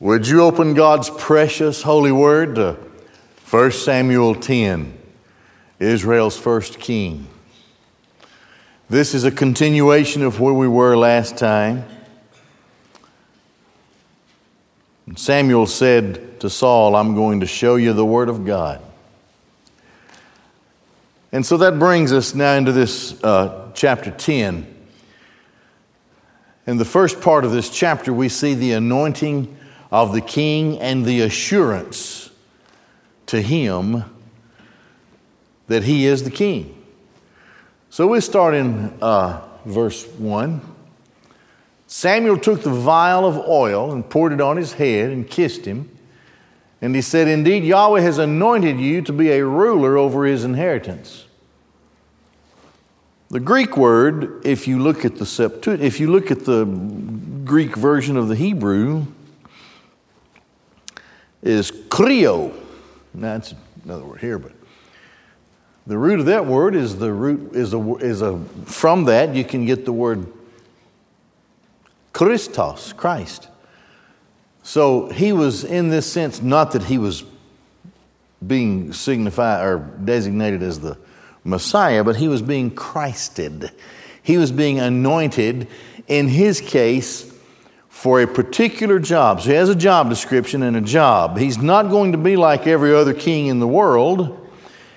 Would you open God's precious holy word to 1 Samuel 10, Israel's first king? This is a continuation of where we were last time. Samuel said to Saul, I'm going to show you the word of God. And so that brings us now into this uh, chapter 10. In the first part of this chapter, we see the anointing of the king and the assurance to him that he is the king. So we start in uh, verse 1. Samuel took the vial of oil and poured it on his head and kissed him. And he said, Indeed, Yahweh has anointed you to be a ruler over his inheritance. The Greek word, if you look at the Septuagint, if you look at the Greek version of the Hebrew, is krio. That's another word here, but the root of that word is the root is a, is a from that you can get the word Christos, Christ. So he was in this sense not that he was being signified or designated as the Messiah, but he was being Christed. He was being anointed in his case for a particular job. So he has a job description and a job. He's not going to be like every other king in the world.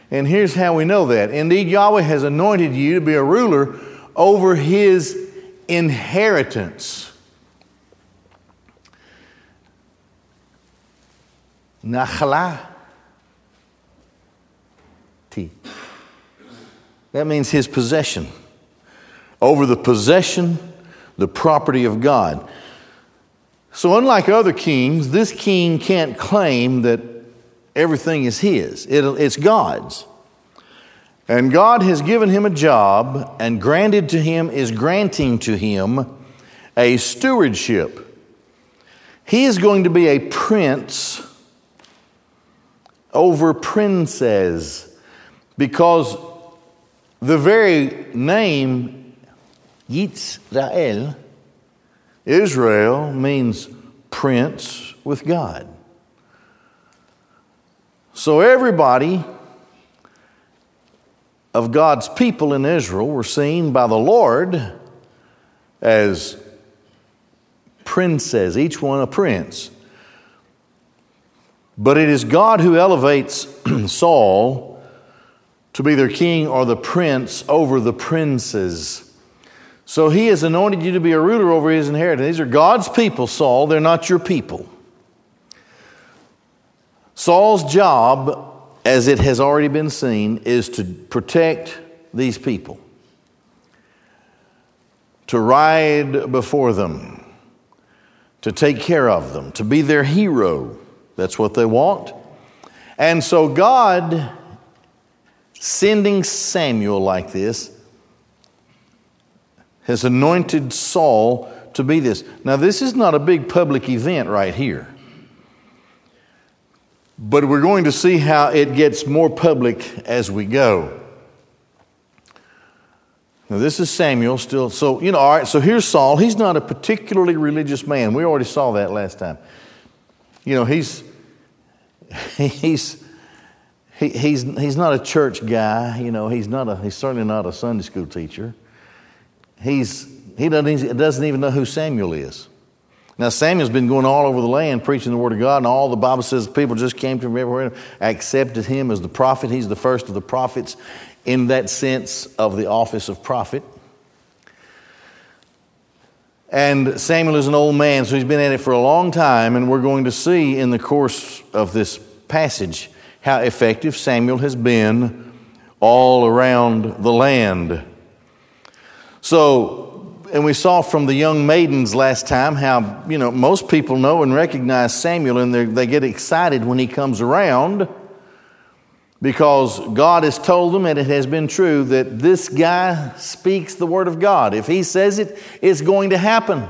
And here's how we know that. Indeed, Yahweh has anointed you to be a ruler over his inheritance. Nachla. That means his possession. Over the possession, the property of God. So, unlike other kings, this king can't claim that everything is his, it, it's God's. And God has given him a job and granted to him, is granting to him a stewardship. He is going to be a prince over princes because the very name Yitzrael Israel means prince with God. So everybody of God's people in Israel were seen by the Lord as princes, each one a prince. But it is God who elevates Saul to be their king or the prince over the princes. So he has anointed you to be a ruler over his inheritance. These are God's people, Saul. They're not your people. Saul's job, as it has already been seen, is to protect these people, to ride before them, to take care of them, to be their hero. That's what they want. And so God, sending Samuel like this, has anointed Saul to be this. Now, this is not a big public event right here. But we're going to see how it gets more public as we go. Now, this is Samuel still. So, you know, all right, so here's Saul. He's not a particularly religious man. We already saw that last time. You know, he's, he's, he, he's, he's not a church guy. You know, he's, not a, he's certainly not a Sunday school teacher he's, he doesn't, doesn't even know who Samuel is. Now, Samuel's been going all over the land preaching the Word of God, and all the Bible says people just came to him everywhere, accepted him as the prophet. He's the first of the prophets in that sense of the office of prophet. And Samuel is an old man, so he's been at it for a long time, and we're going to see in the course of this passage how effective Samuel has been all around the land. So, and we saw from the young maidens last time how, you know, most people know and recognize Samuel and they get excited when he comes around because God has told them, and it has been true, that this guy speaks the word of God. If he says it, it's going to happen.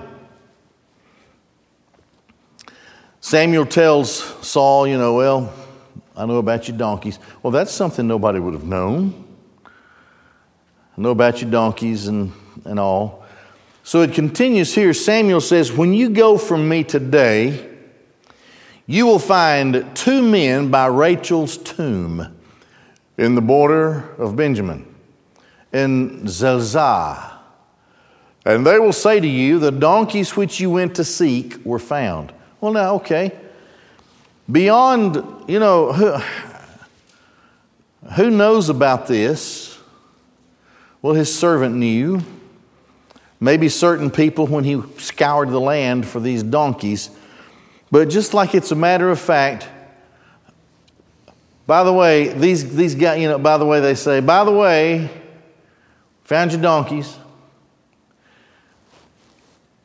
Samuel tells Saul, you know, well, I know about your donkeys. Well, that's something nobody would have known. I know about your donkeys and and all. So it continues here. Samuel says, When you go from me today, you will find two men by Rachel's tomb in the border of Benjamin, in Zelzah. And they will say to you, The donkeys which you went to seek were found. Well, now, okay. Beyond, you know, who, who knows about this? Well, his servant knew. Maybe certain people when he scoured the land for these donkeys. But just like it's a matter of fact, by the way, these, these guys, you know, by the way, they say, by the way, found your donkeys.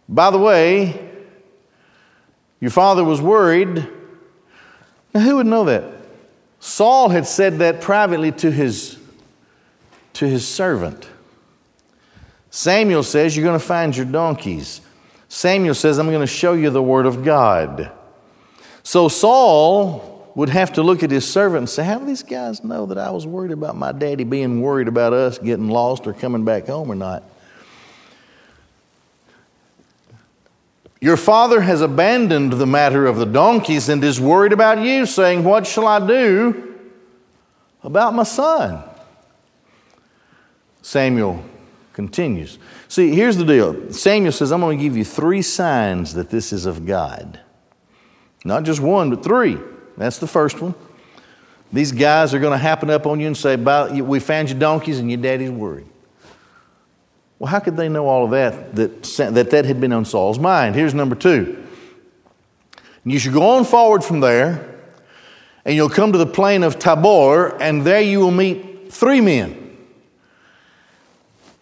By the way, your father was worried. Now, who would know that? Saul had said that privately to his, to his servant. Samuel says, You're going to find your donkeys. Samuel says, I'm going to show you the word of God. So Saul would have to look at his servant and say, How do these guys know that I was worried about my daddy being worried about us getting lost or coming back home or not? Your father has abandoned the matter of the donkeys and is worried about you, saying, What shall I do about my son? Samuel continues. See, here's the deal Samuel says, I'm going to give you three signs that this is of God. Not just one, but three. That's the first one. These guys are going to happen up on you and say, We found your donkeys and your daddy's worried. Well, how could they know all of that, that that, that had been on Saul's mind? Here's number two. You should go on forward from there, and you'll come to the plain of Tabor, and there you will meet three men.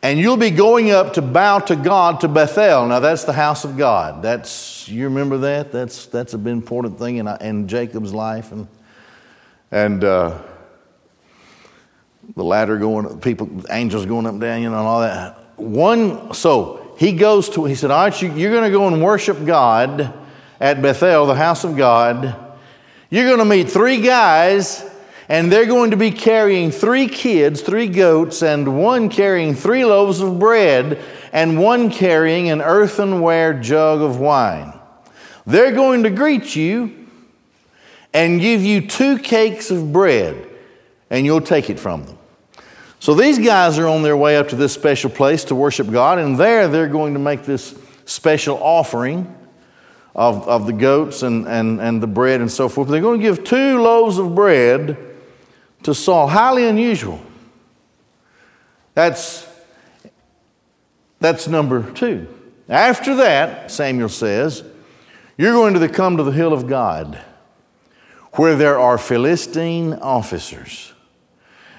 And you'll be going up to bow to God to Bethel. Now, that's the house of God. That's, you remember that? That's, that's an important thing in, in Jacob's life. And, and uh, the ladder going, people, angels going up and down, you know, and all that one, so he goes to, he said, All right, you, you're going to go and worship God at Bethel, the house of God. You're going to meet three guys, and they're going to be carrying three kids, three goats, and one carrying three loaves of bread, and one carrying an earthenware jug of wine. They're going to greet you and give you two cakes of bread, and you'll take it from them. So these guys are on their way up to this special place to worship God, and there they're going to make this special offering of, of the goats and, and, and the bread and so forth. They're going to give two loaves of bread to Saul. Highly unusual. That's, that's number two. After that, Samuel says, you're going to come to the hill of God where there are Philistine officers.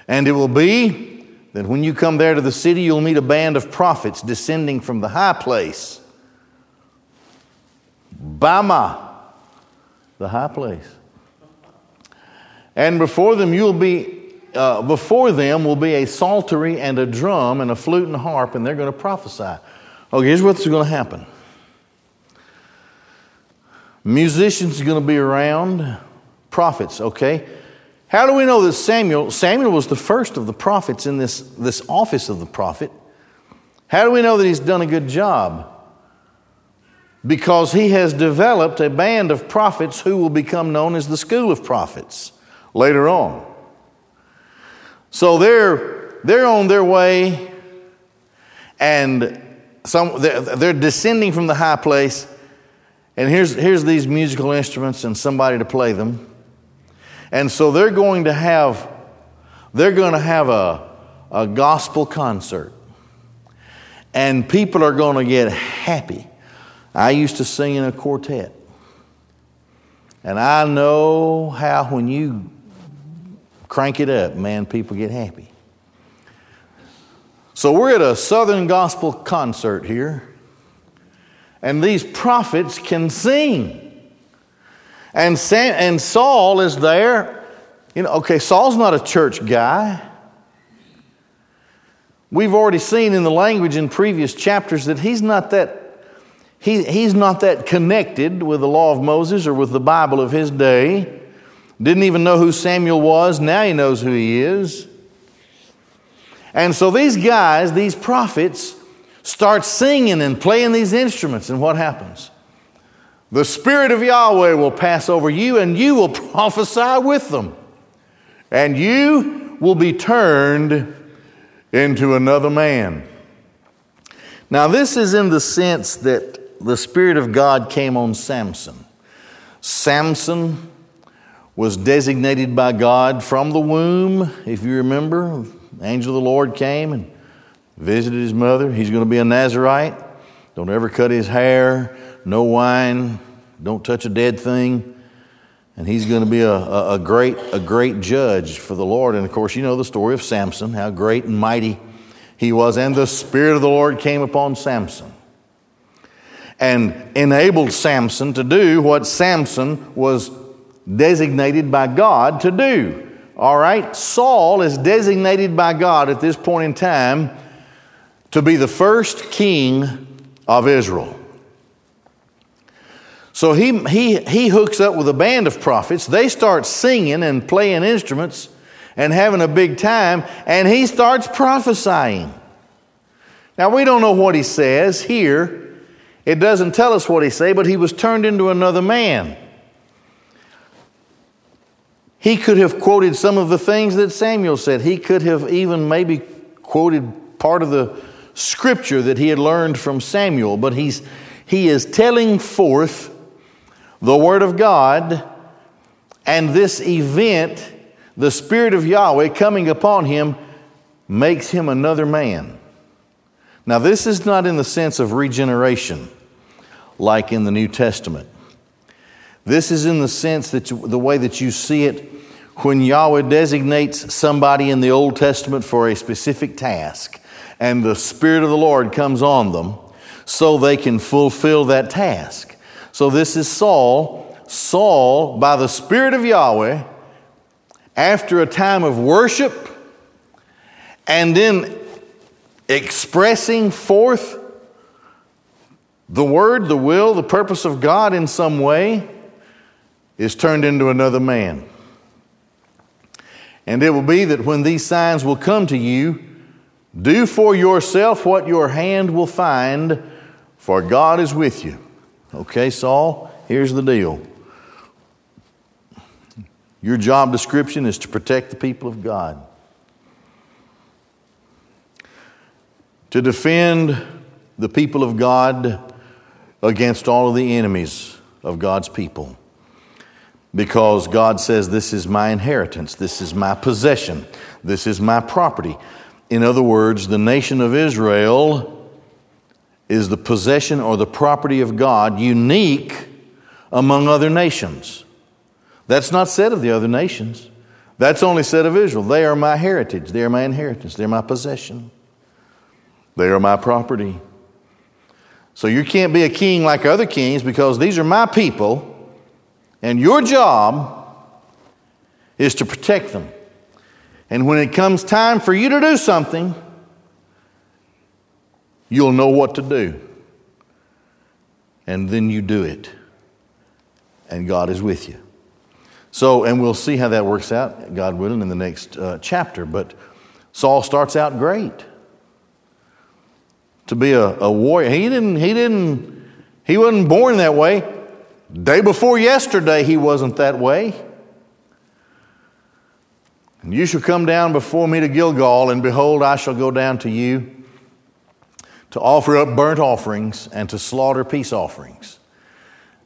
And it will be that when you come there to the city, you'll meet a band of prophets descending from the high place. Bama, the high place. And before them, you'll be, uh, before them will be a psaltery and a drum and a flute and a harp, and they're going to prophesy. Okay, here's what's going to happen. Musicians are going to be around, prophets, okay? How do we know that Samuel, Samuel was the first of the prophets in this, this office of the prophet? How do we know that he's done a good job? Because he has developed a band of prophets who will become known as the school of prophets later on. So they're, they're on their way and some, they're, they're descending from the high place. And here's, here's these musical instruments and somebody to play them. And so they're going to have, they're going to have a, a gospel concert. And people are going to get happy. I used to sing in a quartet. And I know how when you crank it up, man, people get happy. So we're at a Southern gospel concert here, and these prophets can sing. And, Sam, and Saul is there. You know, okay, Saul's not a church guy. We've already seen in the language in previous chapters that he's not that he, he's not that connected with the law of Moses or with the Bible of his day. Didn't even know who Samuel was. Now he knows who he is. And so these guys, these prophets, start singing and playing these instruments, and what happens? the Spirit of Yahweh will pass over you, and you will prophesy with them. And you will be turned into another man. Now, this is in the sense that the Spirit of God came on Samson. Samson was designated by God from the womb. If you remember, angel of the Lord came and visited his mother. He's going to be a Nazarite. Don't ever cut his hair, no wine, don't touch a dead thing. And he's going to be a, a, a, great, a great judge for the Lord. And of course, you know the story of Samson, how great and mighty he was. And the Spirit of the Lord came upon Samson and enabled Samson to do what Samson was designated by God to do. All right? Saul is designated by God at this point in time to be the first king of Israel. So he, he, he hooks up with a band of prophets. They start singing and playing instruments and having a big time, and he starts prophesying. Now, we don't know what he says here. It doesn't tell us what he said, but he was turned into another man. He could have quoted some of the things that Samuel said. He could have even maybe quoted part of the scripture that he had learned from Samuel, but he's, he is telling forth the Word of God, and this event, the Spirit of Yahweh coming upon him, makes him another man. Now, this is not in the sense of regeneration like in the New Testament. This is in the sense that you, the way that you see it when Yahweh designates somebody in the Old Testament for a specific task, and the Spirit of the Lord comes on them so they can fulfill that task. So this is Saul. Saul, by the Spirit of Yahweh, after a time of worship and then expressing forth the word, the will, the purpose of God in some way, is turned into another man. And it will be that when these signs will come to you, do for yourself what your hand will find, for God is with you. Okay, Saul, here's the deal. Your job description is to protect the people of God, to defend the people of God against all of the enemies of God's people. Because God says, This is my inheritance, this is my possession, this is my property. In other words, the nation of Israel is the possession or the property of God, unique among other nations. That's not said of the other nations. That's only said of Israel. They are my heritage. They are my inheritance. They're my possession. They are my property. So you can't be a king like other kings because these are my people, and your job is to protect them. And when it comes time for you to do something, you'll know what to do. And then you do it. And God is with you. So, and we'll see how that works out, God willing, in the next uh, chapter. But Saul starts out great to be a, a warrior. He didn't, he didn't, he wasn't born that way. Day before yesterday, he wasn't that way. And you shall come down before me to Gilgal, and behold, I shall go down to you to offer up burnt offerings and to slaughter peace offerings.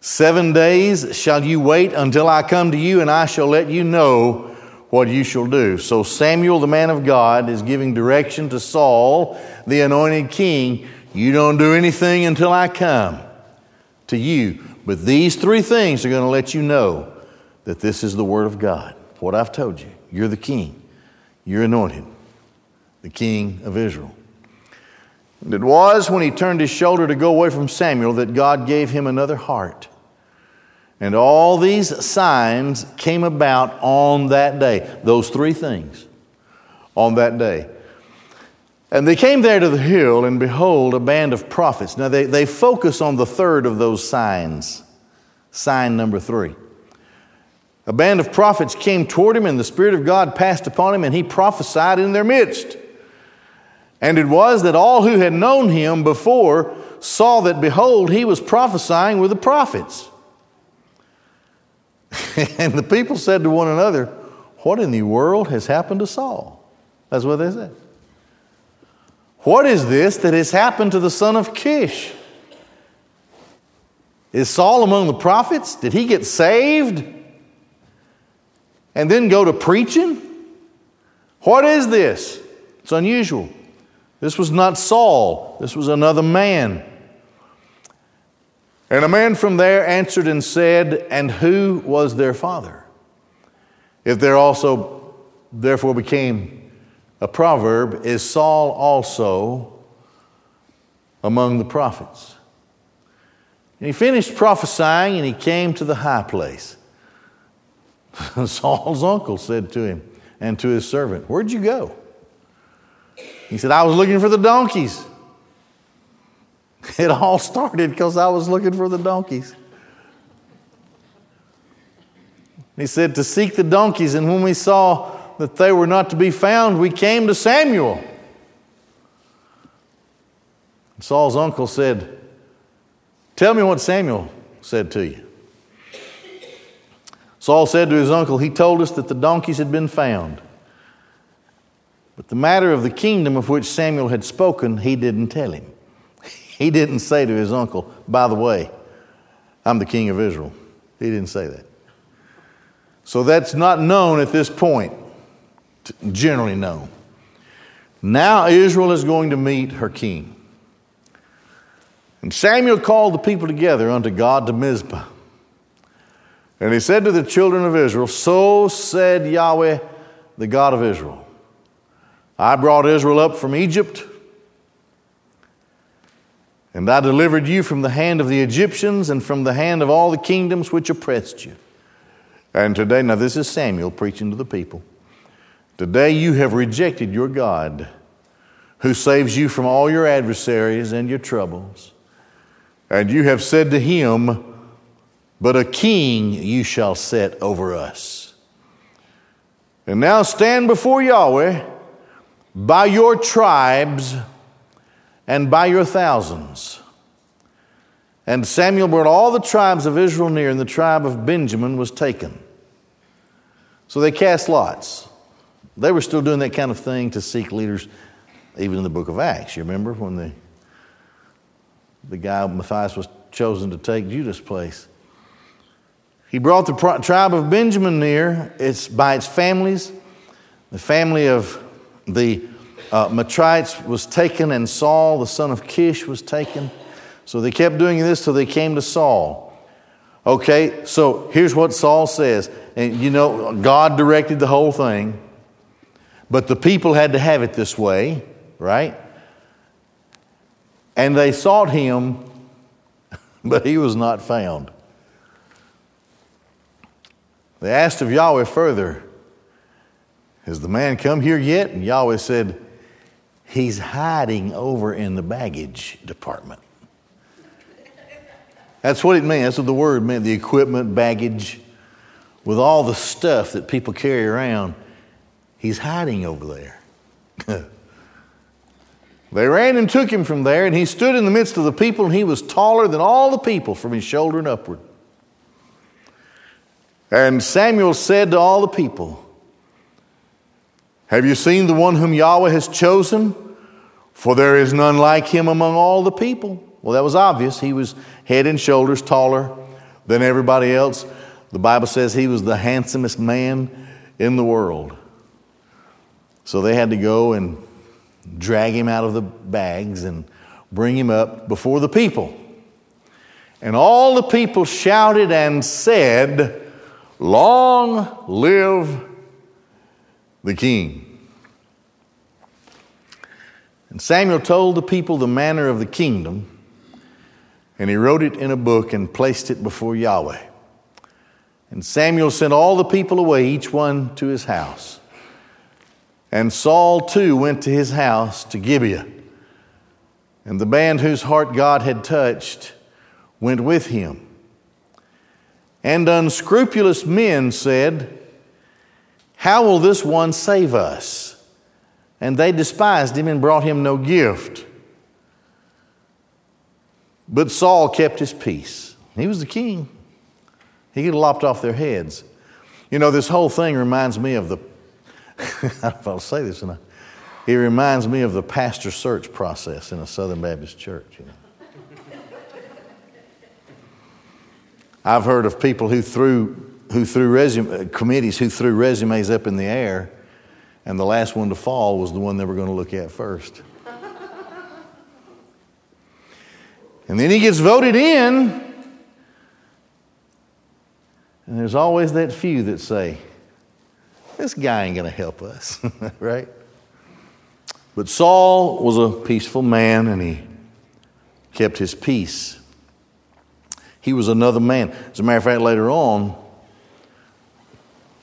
Seven days shall you wait until I come to you, and I shall let you know what you shall do. So Samuel, the man of God, is giving direction to Saul, the anointed king. You don't do anything until I come to you. But these three things are going to let you know that this is the Word of God. What I've told you. You're the king. You're anointed, the king of Israel. And it was when he turned his shoulder to go away from Samuel that God gave him another heart. And all these signs came about on that day. Those three things on that day. And they came there to the hill, and behold, a band of prophets. Now, they, they focus on the third of those signs, sign number three. A band of prophets came toward him, and the Spirit of God passed upon him, and he prophesied in their midst. And it was that all who had known him before saw that, behold, he was prophesying with the prophets. and the people said to one another, What in the world has happened to Saul? That's what they said. What is this that has happened to the son of Kish? Is Saul among the prophets? Did he get saved and then go to preaching? What is this? It's unusual. This was not Saul, this was another man. And a man from there answered and said, And who was their father? If there also therefore became a proverb, is Saul also among the prophets? And he finished prophesying and he came to the high place. Saul's uncle said to him and to his servant, Where'd you go? He said, I was looking for the donkeys. It all started because I was looking for the donkeys. He said, To seek the donkeys, and when we saw that they were not to be found, we came to Samuel. Saul's uncle said, Tell me what Samuel said to you. Saul said to his uncle, He told us that the donkeys had been found. But the matter of the kingdom of which Samuel had spoken, he didn't tell him. He didn't say to his uncle, By the way, I'm the king of Israel. He didn't say that. So that's not known at this point, generally known. Now Israel is going to meet her king. And Samuel called the people together unto God to Mizpah. And he said to the children of Israel, So said Yahweh, the God of Israel I brought Israel up from Egypt, and I delivered you from the hand of the Egyptians and from the hand of all the kingdoms which oppressed you. And today, now this is Samuel preaching to the people. Today you have rejected your God, who saves you from all your adversaries and your troubles. And you have said to him, But a king you shall set over us. And now stand before Yahweh by your tribes and by your thousands. And Samuel brought all the tribes of Israel near, and the tribe of Benjamin was taken. So they cast lots. They were still doing that kind of thing to seek leaders, even in the book of Acts. You remember when the the guy Matthias was chosen to take Judas' place. He brought the tribe of Benjamin near. It's by its families. The family of the uh, Matrites was taken, and Saul, the son of Kish, was taken. So they kept doing this till they came to Saul. Okay, so here's what Saul says. And you know, God directed the whole thing, but the people had to have it this way, right? And they sought him, but he was not found. They asked of Yahweh further, Has the man come here yet? And Yahweh said, He's hiding over in the baggage department. That's what it meant. That's what the word meant the equipment, baggage, with all the stuff that people carry around. He's hiding over there. They ran and took him from there, and he stood in the midst of the people, and he was taller than all the people from his shoulder and upward. And Samuel said to all the people, Have you seen the one whom Yahweh has chosen? For there is none like him among all the people. Well, that was obvious. He was head and shoulders taller than everybody else. The Bible says he was the handsomest man in the world. So they had to go and drag him out of the bags and bring him up before the people. And all the people shouted and said, Long live the king. And Samuel told the people the manner of the kingdom, and he wrote it in a book and placed it before Yahweh. And Samuel sent all the people away, each one to his house. And Saul too went to his house to Gibeah. And the band whose heart God had touched went with him. And unscrupulous men said, How will this one save us? And they despised him and brought him no gift. But Saul kept his peace. He was the king. He could have lopped off their heads. You know, this whole thing reminds me of the, if I'll say this not. It reminds me of the pastor search process in a Southern Baptist church. You know. I've heard of people who threw, who threw resume, uh, committees who threw resumes up in the air, and the last one to fall was the one they were going to look at first. and then he gets voted in, and there's always that few that say, This guy ain't going to help us, right? But Saul was a peaceful man and he kept his peace. He was another man. As a matter of fact, later on,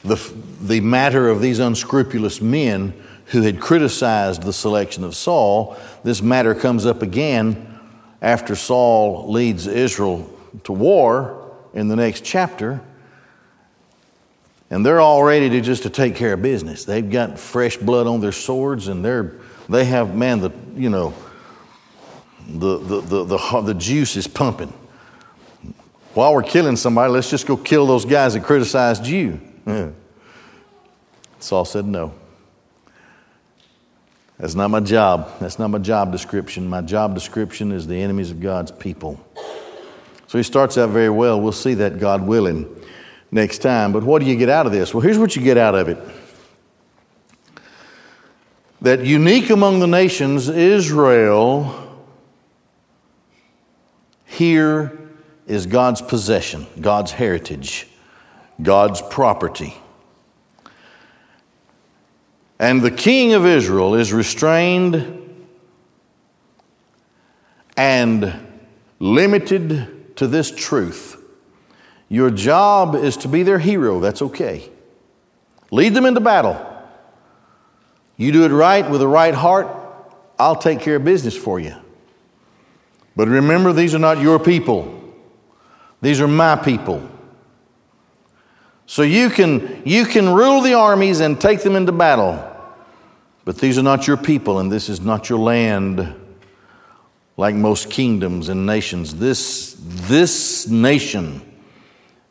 the, the matter of these unscrupulous men who had criticized the selection of Saul, this matter comes up again after Saul leads Israel to war in the next chapter. And they're all ready to just to take care of business. They've got fresh blood on their swords and they're they have man the you know the the the, the, the juice is pumping. While we're killing somebody, let's just go kill those guys that criticized you. Yeah. Saul said, No. That's not my job. That's not my job description. My job description is the enemies of God's people. So he starts out very well. We'll see that, God willing, next time. But what do you get out of this? Well, here's what you get out of it that unique among the nations, Israel here is God's possession, God's heritage, God's property. And the king of Israel is restrained and limited to this truth. Your job is to be their hero. That's okay. Lead them into battle. You do it right with the right heart, I'll take care of business for you. But remember, these are not your people. These are my people. So you can, you can rule the armies and take them into battle, but these are not your people, and this is not your land like most kingdoms and nations. This, this nation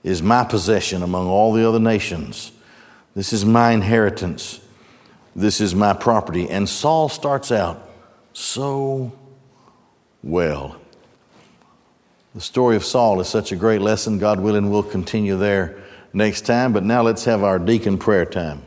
is my possession among all the other nations. This is my inheritance. This is my property. And Saul starts out so well. The story of Saul is such a great lesson. God willing, we'll continue there next time. But now let's have our deacon prayer time.